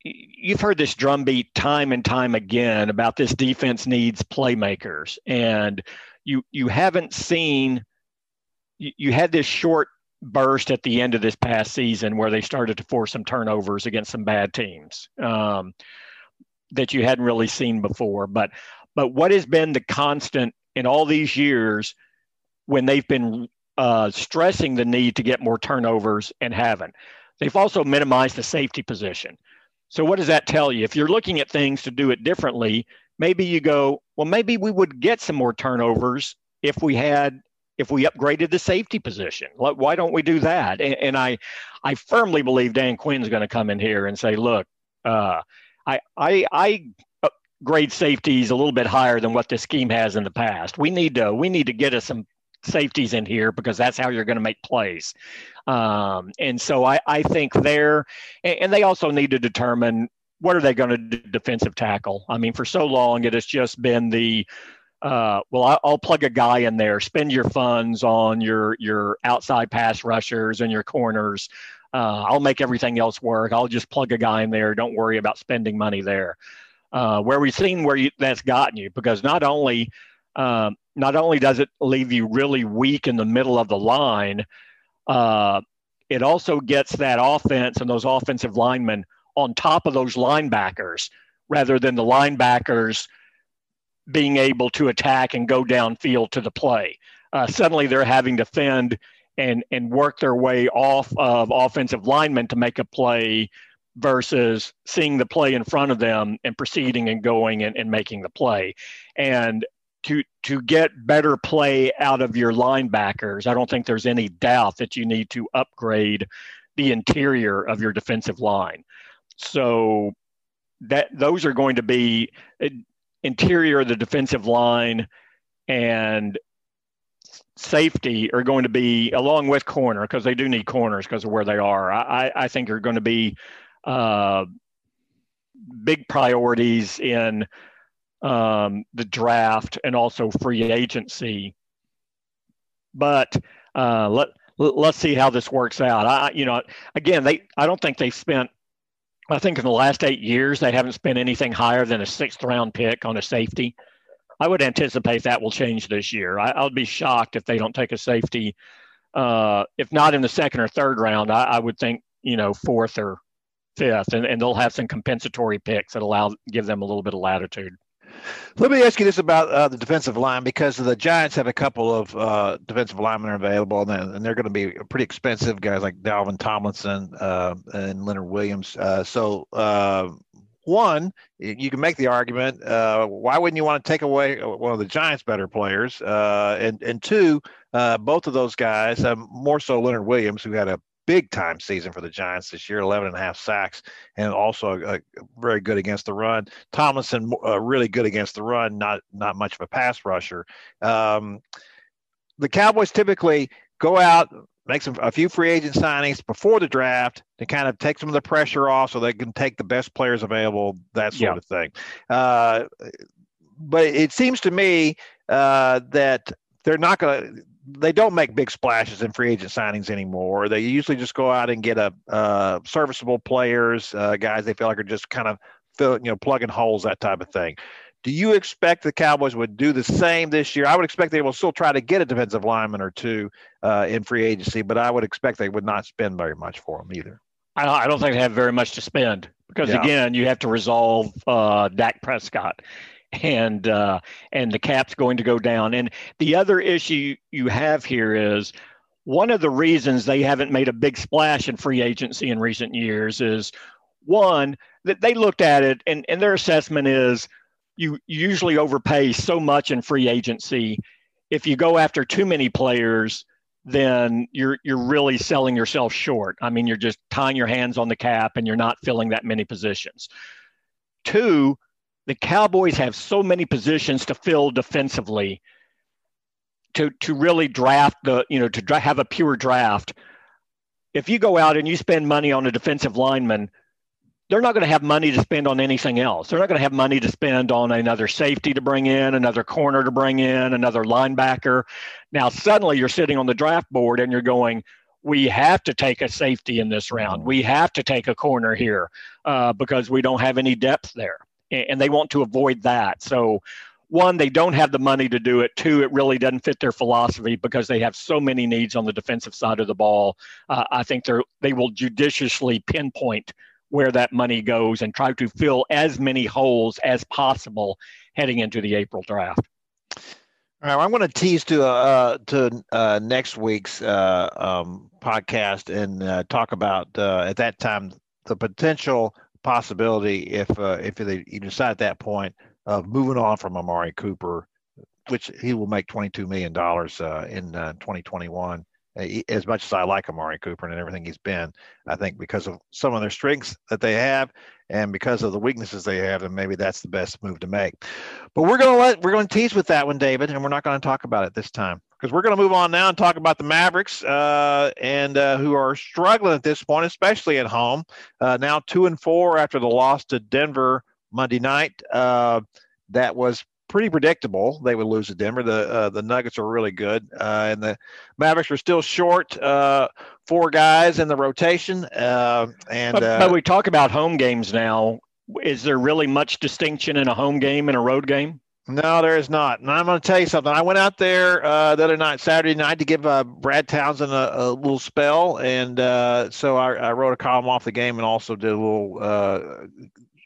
you've heard this drumbeat time and time again about this defense needs playmakers. And you, you haven't seen, you, you had this short burst at the end of this past season where they started to force some turnovers against some bad teams um, that you hadn't really seen before. But but what has been the constant in all these years when they've been uh, stressing the need to get more turnovers and haven't? They've also minimized the safety position. So, what does that tell you? If you're looking at things to do it differently, maybe you go, well, maybe we would get some more turnovers if we had if we upgraded the safety position. Why don't we do that? And, and I, I firmly believe Dan Quinn's going to come in here and say, look, uh, I, I, I grade safeties a little bit higher than what this scheme has in the past. We need to we need to get us some safeties in here because that's how you're going to make plays. Um, and so I, I think there, and, they also need to determine what are they going to do defensive tackle. I mean, for so long it has just been the uh, well, I'll plug a guy in there. Spend your funds on your your outside pass rushers and your corners. Uh, I'll make everything else work. I'll just plug a guy in there. Don't worry about spending money there uh, where we've seen where you, that's gotten you because not only um, not only does it leave you really weak in the middle of the line, uh, it also gets that offense and those offensive linemen on top of those linebackers rather than the linebackers being able to attack and go downfield to the play. Uh, suddenly they're having to fend and and work their way off of offensive linemen to make a play versus seeing the play in front of them and proceeding and going and, and making the play. And to to get better play out of your linebackers, I don't think there's any doubt that you need to upgrade the interior of your defensive line. So that those are going to be uh, interior of the defensive line and safety are going to be along with corner because they do need corners because of where they are. I, I think are going to be uh, big priorities in um, the draft and also free agency. But uh, let let's see how this works out. I, you know, again, they I don't think they've spent. I think in the last eight years they haven't spent anything higher than a sixth round pick on a safety. I would anticipate that will change this year. I, will be shocked if they don't take a safety. Uh, if not in the second or third round, I, I, would think you know fourth or fifth, and, and they'll have some compensatory picks that allow give them a little bit of latitude. Let me ask you this about uh, the defensive line because the Giants have a couple of uh, defensive linemen available, and, and they're going to be pretty expensive guys like Dalvin Tomlinson uh, and Leonard Williams. Uh, so, uh, one, you can make the argument: uh, why wouldn't you want to take away one of the Giants' better players? and and two, both of those guys, more so Leonard Williams, who had a big time season for the Giants this year 11 and a half sacks and also uh, very good against the run. Tomlinson uh, really good against the run, not not much of a pass rusher. Um, the Cowboys typically go out make some a few free agent signings before the draft to kind of take some of the pressure off so they can take the best players available that sort yeah. of thing. Uh, but it seems to me uh, that they're not going to they don't make big splashes in free agent signings anymore. They usually just go out and get a uh, serviceable players, uh, guys they feel like are just kind of fill, you know, plugging holes, that type of thing. Do you expect the Cowboys would do the same this year? I would expect they will still try to get a defensive lineman or two uh, in free agency, but I would expect they would not spend very much for them either. I don't think they have very much to spend because yeah. again, you have to resolve uh, Dak Prescott and uh, and the cap's going to go down. And the other issue you have here is one of the reasons they haven't made a big splash in free agency in recent years is one that they looked at it and, and their assessment is you usually overpay so much in free agency. If you go after too many players, then you're you're really selling yourself short. I mean, you're just tying your hands on the cap and you're not filling that many positions. Two, the Cowboys have so many positions to fill defensively to to really draft the you know to dra- have a pure draft. If you go out and you spend money on a defensive lineman, they're not going to have money to spend on anything else. They're not going to have money to spend on another safety to bring in, another corner to bring in, another linebacker. Now suddenly you're sitting on the draft board and you're going, we have to take a safety in this round. We have to take a corner here uh, because we don't have any depth there and they want to avoid that. So, one, they don't have the money to do it. Two, it really doesn't fit their philosophy because they have so many needs on the defensive side of the ball. Uh, I think they're they will judiciously pinpoint where that money goes and try to fill as many holes as possible heading into the April draft. All right, well, I'm going to tease to uh, to uh, next week's uh, um, podcast and uh, talk about uh, at that time the potential possibility if uh, if they, you decide at that point of moving on from Amari Cooper, which he will make twenty two million dollars uh, in uh, twenty twenty one. As much as I like Amari Cooper and everything he's been, I think because of some of their strengths that they have and because of the weaknesses they have, then maybe that's the best move to make. But we're gonna let we're gonna tease with that one, David, and we're not going to talk about it this time because we're going to move on now and talk about the Mavericks uh, and uh, who are struggling at this point, especially at home. Uh, now two and four after the loss to Denver Monday night. Uh, that was pretty predictable. They would lose to Denver. The uh, the Nuggets are really good, uh, and the Mavericks are still short four guys in the rotation. and but, but we talk about home games now. Is there really much distinction in a home game and a road game? No, there is not. And I'm going to tell you something. I went out there uh, the other night, Saturday night, to give uh, Brad Townsend a, a, little spell, and uh, so I, I, wrote a column off the game and also did a little uh,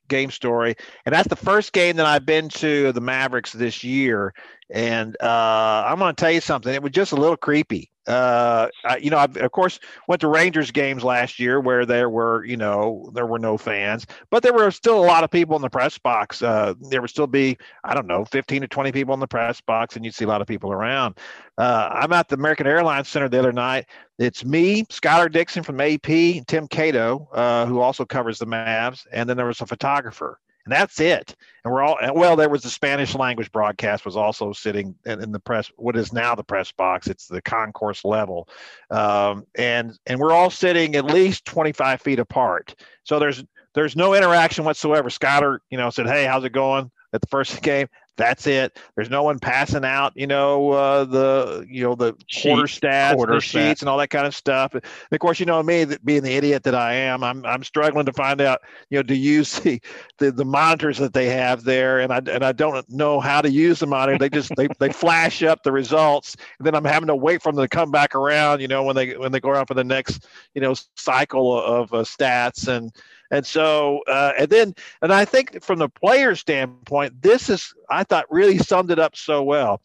game story. And that's the first game that I've been to the Mavericks this year. And uh, I'm going to tell you something. It was just a little creepy. Uh, I, you know, I, of course, went to Rangers games last year where there were, you know, there were no fans, but there were still a lot of people in the press box. Uh, there would still be, I don't know, 15 to 20 people in the press box, and you'd see a lot of people around. Uh, I'm at the American Airlines Center the other night. It's me, Schuyler Dixon from AP, Tim Cato, uh, who also covers the Mavs, and then there was a photographer and that's it. And we're all well. There was the Spanish language broadcast was also sitting in, in the press. What is now the press box? It's the concourse level, um, and and we're all sitting at least 25 feet apart. So there's there's no interaction whatsoever. Schuyler, you know, said, "Hey, how's it going?" at the first game. That's it. There's no one passing out, you know, uh, the you know the Sheet, quarter stats, quarter the sheets, and all that kind of stuff. And of course, you know me, being the idiot that I am, I'm I'm struggling to find out, you know, to use the the, the monitors that they have there, and I and I don't know how to use the monitor. They just they, they flash up the results, and then I'm having to wait for them to come back around, you know, when they when they go around for the next you know cycle of uh, stats and and so, uh, and then, and I think from the player standpoint, this is, I thought really summed it up so well.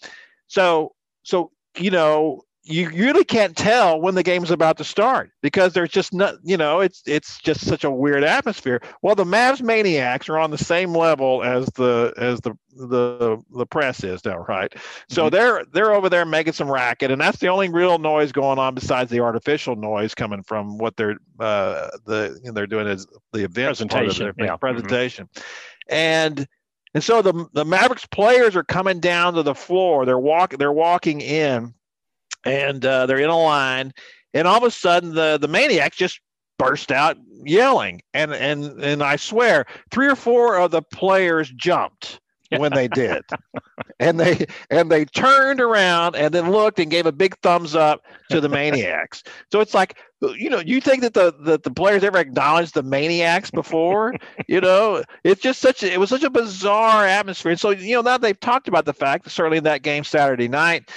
So, so, you know, you really can't tell when the game's about to start because there's just not, you know, it's it's just such a weird atmosphere. Well, the Mavs maniacs are on the same level as the as the the the press is now, right? So mm-hmm. they're they're over there making some racket, and that's the only real noise going on besides the artificial noise coming from what they're uh, the you know, they're doing is the event presentation, their, yeah. presentation, mm-hmm. and. And so the the Mavericks players are coming down to the floor. They're walking. They're walking in, and uh, they're in a line, and all of a sudden the the maniac just burst out yelling, and and and I swear three or four of the players jumped when they did. and they and they turned around and then looked and gave a big thumbs up to the maniacs. So it's like you know, you think that the that the players ever acknowledged the maniacs before? you know, it's just such a, it was such a bizarre atmosphere. And so you know now they've talked about the fact that certainly in that game Saturday night,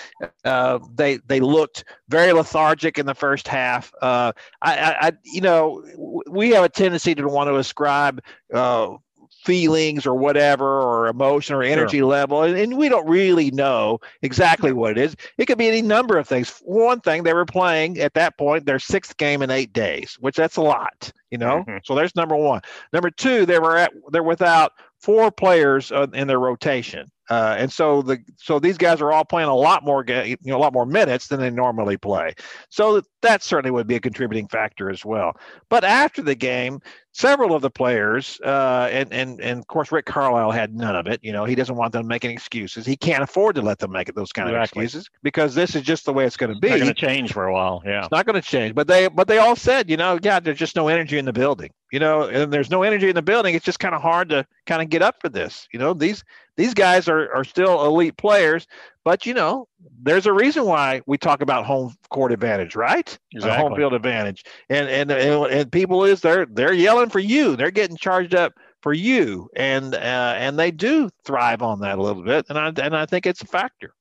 uh, they they looked very lethargic in the first half. Uh, I, I, I, you know we have a tendency to want to ascribe uh, feelings or whatever or emotion or energy sure. level and, and, we don't really know exactly what it is. It could be any number of things. One thing they were playing at that point their sixth game in eight days which that's a lot you know? Mm-hmm. so there's number one. Number two they were at they're without four players uh, in their rotation uh, and so the so these guys are all playing a lot more you know a lot more minutes than they normally play. So that certainly would be a contributing factor as well. But after the game, several of the players uh, and and and of course Rick Carlisle had none of it. You know he doesn't want them making excuses. He can't afford to let them make those kind exactly. of excuses because this is just the way it's going to be. It's going to change for a while. Yeah, it's not going to change. But they but they all said you know yeah there's just no energy in the building. You know and there's no energy in the building. It's just kind of hard to kind of get up for this. You know these these guys are, are still elite players, but you know, there's a reason why we talk about home court advantage, right? Exactly. home field advantage. And, and and and people is they're they're yelling for you. They're getting charged up for you, and uh, and they do thrive on that a little bit. And I and I think it's a factor,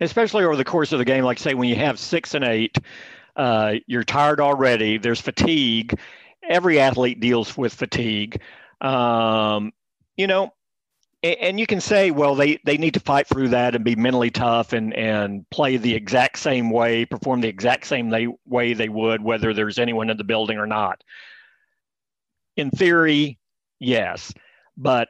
especially over the course of the game. Like say when you have six and eight, uh, you're tired already. There's fatigue. Every athlete deals with fatigue. Um, you know, and you can say, well, they, they need to fight through that and be mentally tough and, and play the exact same way, perform the exact same they, way they would, whether there's anyone in the building or not. In theory, yes. But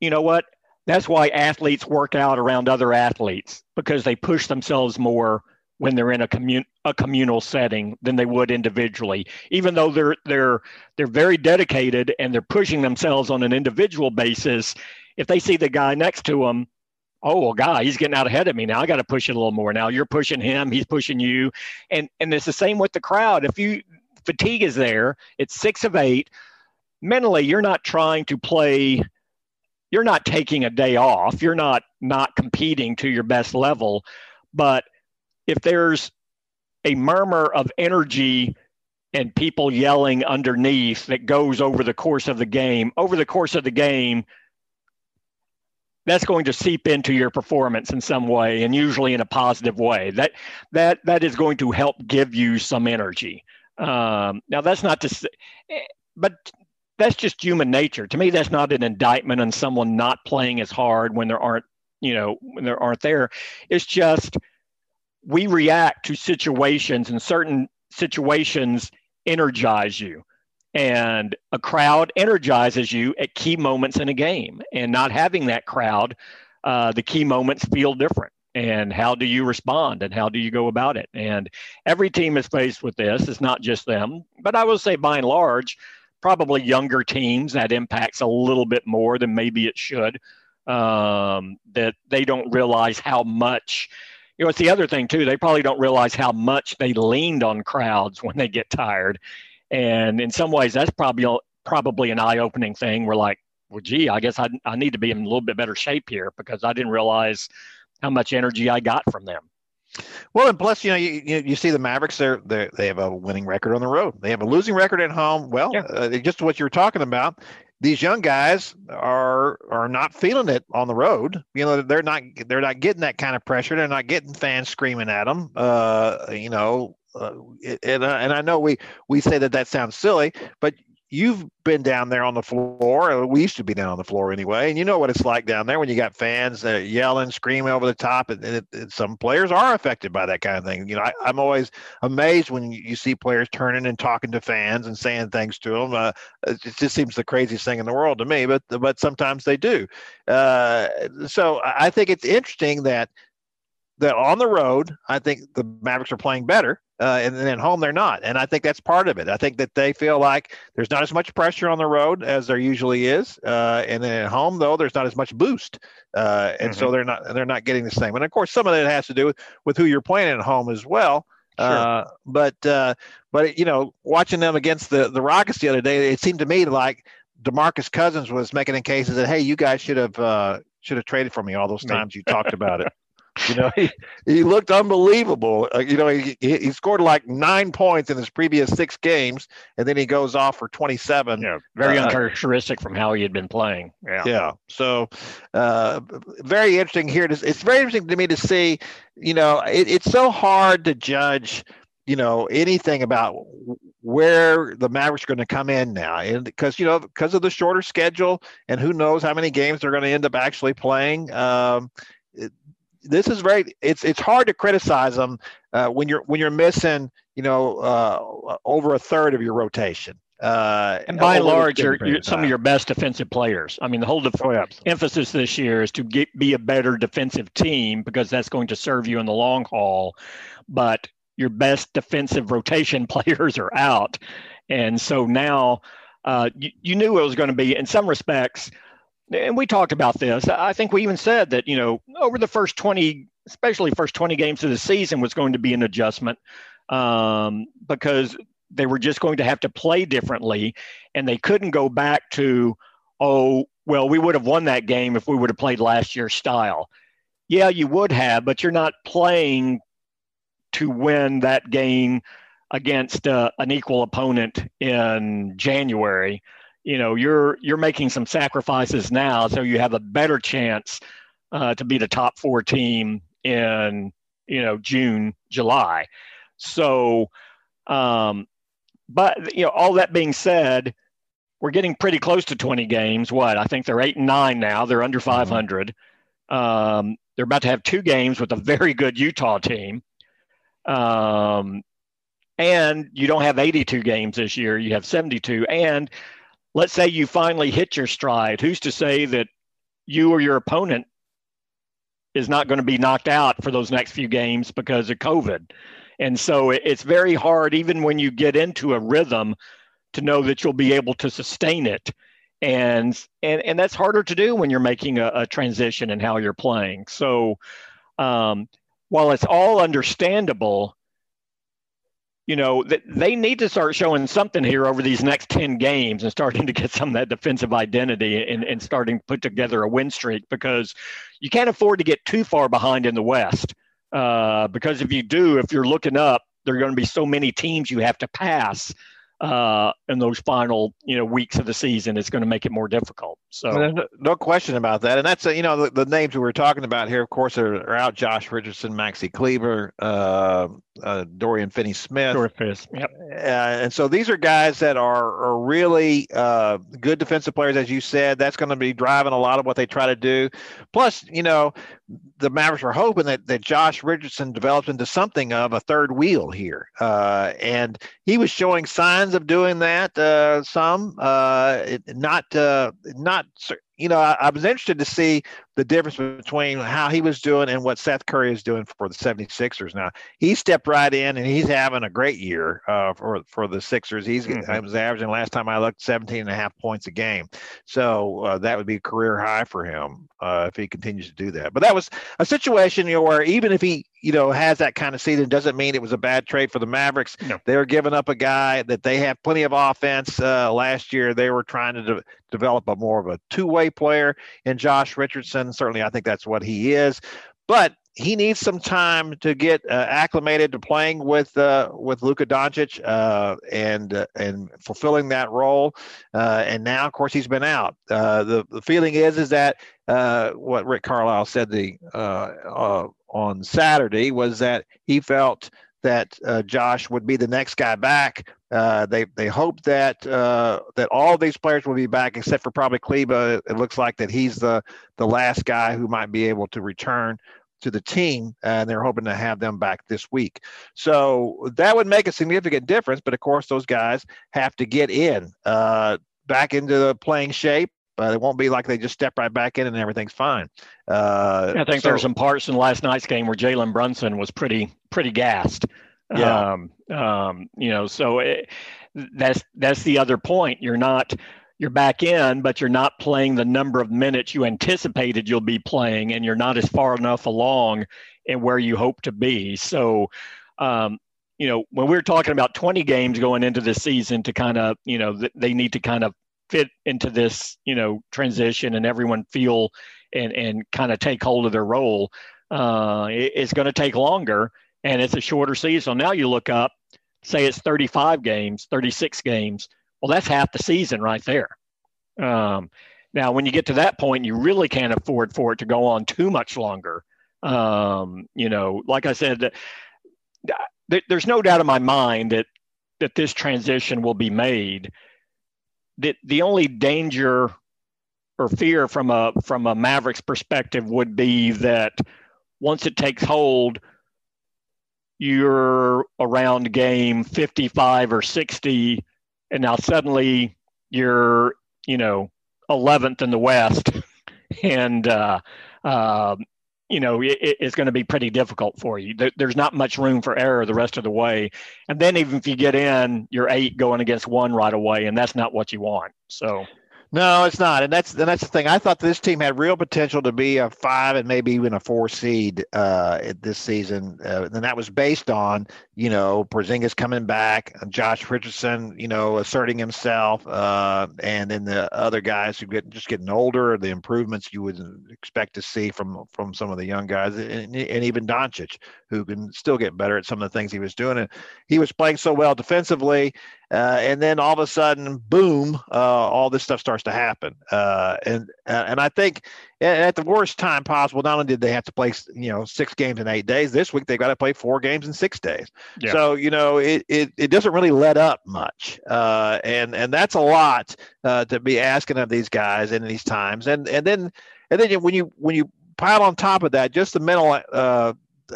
you know what? That's why athletes work out around other athletes because they push themselves more when they're in a commun a communal setting than they would individually even though they're they're they're very dedicated and they're pushing themselves on an individual basis if they see the guy next to them, oh well, guy, he's getting out ahead of me now. I got to push it a little more. Now you're pushing him, he's pushing you, and and it's the same with the crowd. If you fatigue is there, it's six of eight. Mentally, you're not trying to play. You're not taking a day off. You're not not competing to your best level. But if there's a murmur of energy and people yelling underneath that goes over the course of the game, over the course of the game, that's going to seep into your performance in some way and usually in a positive way. That that that is going to help give you some energy. Um, now that's not to say but that's just human nature. To me that's not an indictment on someone not playing as hard when there aren't you know when there aren't there. It's just we react to situations and certain situations energize you. And a crowd energizes you at key moments in a game. And not having that crowd uh, the key moments feel different. And how do you respond? And how do you go about it? And every team is faced with this. It's not just them. But i will say by and large probably younger teams that impacts a little bit more than maybe it should. Um, that they don't realize how much you know it's the other thing too they probably don't realize how much they leaned on crowds when they get tired and in some ways, that's probably probably an eye opening thing. We're like, well, gee, I guess I, I need to be in a little bit better shape here because I didn't realize how much energy I got from them. Well, and plus, you know, you, you, see the Mavericks. They're, they they have a winning record on the road. They have a losing record at home. Well, yeah. uh, just what you were talking about. These young guys are are not feeling it on the road. You know, they're not they're not getting that kind of pressure. They're not getting fans screaming at them. Uh, you know, uh, and and I know we we say that that sounds silly, but you've been down there on the floor. We used to be down on the floor anyway, and you know what it's like down there when you got fans uh, yelling, screaming over the top. And, it, some players are affected by that kind of thing. You know, I, am always amazed when you see players turning and talking to fans and saying things to them. Uh, it just seems the craziest thing in the world to me, but but sometimes they do. Uh, so I think it's interesting that that on the road, I think the Mavericks are playing better uh, and then at home they're not. And I think that's part of it. I think that they feel like there's not as much pressure on the road as there usually is, uh, and then at home though there's not as much boost, uh, and mm-hmm. so they're not they're not getting the same. And of course, some of that has to do with, with who you're playing at home as well. Sure. Uh, but uh, but you know, watching them against the the Rockets the other day, it seemed to me like Demarcus Cousins was making in cases that hey, you guys should have uh, should have traded for me all those times you talked about it. You know, he, he looked unbelievable. Uh, you know, he, he scored like nine points in his previous six games, and then he goes off for 27. Yeah, very uh, uncharacteristic from how he had been playing. Yeah. Yeah. So, uh, very interesting here. To, it's very interesting to me to see, you know, it, it's so hard to judge, you know, anything about where the Mavericks are going to come in now, and because you know because of the shorter schedule, and who knows how many games they're going to end up actually playing. Um, this is very it's it's hard to criticize them uh, when you're when you're missing you know uh, over a third of your rotation. Uh, and by and large, you're, you're some of your best defensive players. I mean, the whole def- oh, emphasis this year is to get, be a better defensive team because that's going to serve you in the long haul. But your best defensive rotation players are out, and so now uh, you, you knew it was going to be in some respects and we talked about this. I think we even said that, you know, over the first 20, especially first 20 games of the season was going to be an adjustment um, because they were just going to have to play differently and they couldn't go back to, oh, well, we would have won that game if we would have played last year's style. Yeah, you would have, but you're not playing to win that game against uh, an equal opponent in January you know you're you're making some sacrifices now so you have a better chance uh, to be the top four team in you know June July. So um, but you know all that being said we're getting pretty close to 20 games. What? I think they're 8 and 9 now. They're under mm-hmm. 500 um, they're about to have two games with a very good Utah team. Um, and you don't have 82 games this year. You have 72 and let's say you finally hit your stride. Who's to say that you or your opponent is not going to be knocked out for those next few games because of COVID? And so it's very hard, even when you get into a rhythm, to know that you'll be able to sustain it. And and and that's harder to do when you're making a, a transition in how you're playing. So um, while it's all understandable, you know, that they need to start showing something here over these next 10 games and starting to get some of that defensive identity and, and starting to put together a win streak because you can't afford to get too far behind in the West. Uh, because if you do, if you're looking up, there are going to be so many teams you have to pass uh, in those final, you know, weeks of the season. It's going to make it more difficult. So no, no, question about that, and that's uh, you know the, the, names we were talking about here, of course, are, are out. Josh Richardson, Maxi Kleber, uh, uh, Dorian Finney-Smith. Dorian yep. Uh, and so these are guys that are are really uh, good defensive players, as you said. That's going to be driving a lot of what they try to do. Plus, you know, the Mavericks were hoping that, that Josh Richardson develops into something of a third wheel here. Uh, and he was showing signs of doing that uh, some, uh, not, uh, not, you know, I, I, was interested to see the difference between how he was doing and what Seth Curry is doing for the 76ers now. He stepped right in and he's having a great year uh, for, for the Sixers. He's mm-hmm. I was averaging last time I looked 17 and a half points a game. So uh, that would be a career high for him uh, if he continues to do that. But that was a situation, you know, where even if he, you know, has that kind of season, doesn't mean it was a bad trade for the Mavericks. No. They were giving up a guy that they have plenty of offense. Uh, last year, they were trying to de- develop a more of a two-way player in Josh Richardson. Certainly, I think that's what he is. But he needs some time to get uh, acclimated to playing with uh, with Luka Doncic uh, and uh, and fulfilling that role. Uh, and now, of course, he's been out. Uh, the the feeling is is that what Rick Carlisle said the on Saturday was that he felt that Josh would be the next guy back. They they hope that that all these players will be back except for probably Kleber. It looks like that he's the the last guy who might be able to return to the team, and they're hoping to have them back this week. So that would make a significant difference. But of course, those guys have to get in uh, back into the playing shape. But it won't be like they just step right back in and everything's fine. Uh, I think so, there's some parts in last night's game where Jalen Brunson was pretty pretty gassed. Yeah. Um, um, you know, so it, that's that's the other point. You're not you're back in, but you're not playing the number of minutes you anticipated you'll be playing, and you're not as far enough along in where you hope to be. So, um, you know, when we're talking about 20 games going into the season to kind of, you know, th- they need to kind of fit into this, you know, transition and everyone feel and, and kind of take hold of their role. Uh, it, it's going to take longer and it's a shorter season. Now you look up, say it's 35 games, 36 games well, that's half the season right there. Um, now, when you get to that point, you really can't afford for it to go on too much longer. Um, you know, like I said, there's no doubt in my mind that that this transition will be made. That the only danger or fear from a from a Mavericks perspective would be that once it takes hold, you're around game 55 or 60 and now suddenly you're you know 11th in the west and uh, uh, you know it, it's going to be pretty difficult for you. There, there's not much room for error the rest of the way. And then even if you get in you're eight going against one right away and that's not what you want. So no, it's not, and that's and that's the thing. I thought this team had real potential to be a five and maybe even a four seed uh, this season, uh, and that was based on you know Porzingis coming back, Josh Richardson, you know, asserting himself, uh, and then the other guys who get just getting older, the improvements you would expect to see from from some of the young guys, and, and even Doncic, who can still get better at some of the things he was doing. And he was playing so well defensively, uh, and then all of a sudden, boom, uh, all this stuff starts to happen. Uh, and uh, and I think at the worst time possible, not only did they have to play, you know, six games in eight days, this week they've got to play four games in six days. Yeah. So you know, it, it it doesn't really let up much, uh, and and that's a lot uh, to be asking of these guys in these times. And and then and then when you when you pile on top of that, just the mental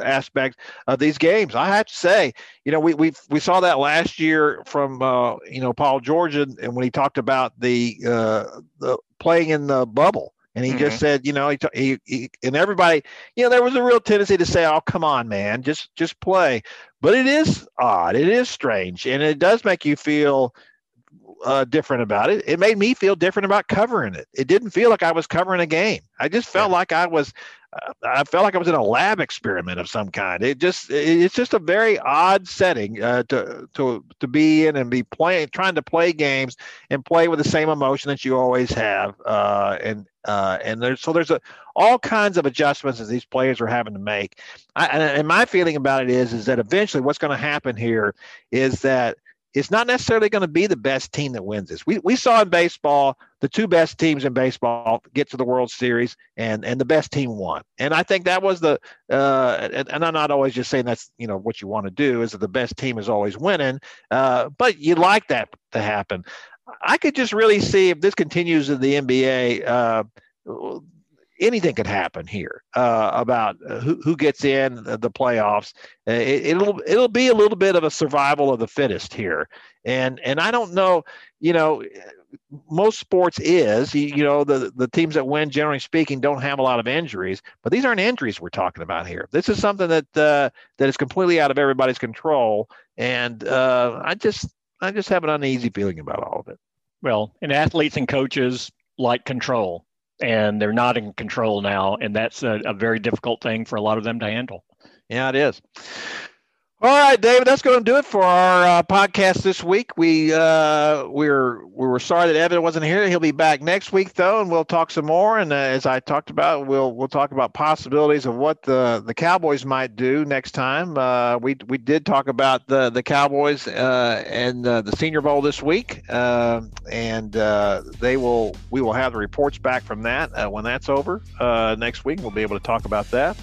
aspect of these games. I have to say, you know, we we we saw that last year from uh, you know Paul George and, and when he talked about the uh, the playing in the bubble. And he mm-hmm. just said, you know, he, he, he and everybody, you know, there was a real tendency to say, "Oh, come on, man, just just play." But it is odd, it is strange, and it does make you feel uh, different about it. It made me feel different about covering it. It didn't feel like I was covering a game. I just felt yeah. like I was I felt like I was in a lab experiment of some kind. It just it's just a very odd setting uh, to to to be in and be playing, trying to play games and play with the same emotion that you always have. Uh, and uh, and there's so there's a, all kinds of adjustments that these players are having to make. I, and my feeling about it is is that eventually what's going to happen here is that it's not necessarily going to be the best team that wins this. We, we saw in baseball the two best teams in baseball get to the World Series, and and the best team won. And I think that was the uh, and, and, I'm not always just saying that's you know what you want to do is that the best team is always winning, uh, but you like that to happen. I could just really see if this continues in the NBA. Uh, anything could happen here uh, about uh, who, who gets in the playoffs. Uh, it, will it'll be a little bit of a survival of the fittest here, and and I don't know, you know, most sports is you, know the the teams that win generally speaking don't have a lot of injuries, but these aren't injuries we're talking about here. This is something that uh, that is completely out of everybody's control, and uh, I just I just have an uneasy feeling about all of it. Well, and athletes and coaches like control and they're not in control now, and that's a, a very difficult thing for a lot of them to handle. Yeah, it is. All right, David, that's going to do it for our uh, podcast this week. We uh, we're we were sorry that Evan wasn't here. He'll be back next week though, and we'll talk some more. And uh, as I talked about, we'll we'll talk about possibilities of what the the Cowboys might do next time. Uh, we we did talk about the the Cowboys uh, and uh, the Senior Bowl this week, and they will we will have the reports back from that when that's over next week. We'll be able to talk about that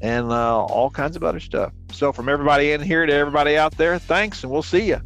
and uh, all kinds of other stuff. So, from everybody in here to everybody out there, thanks, and we'll see you.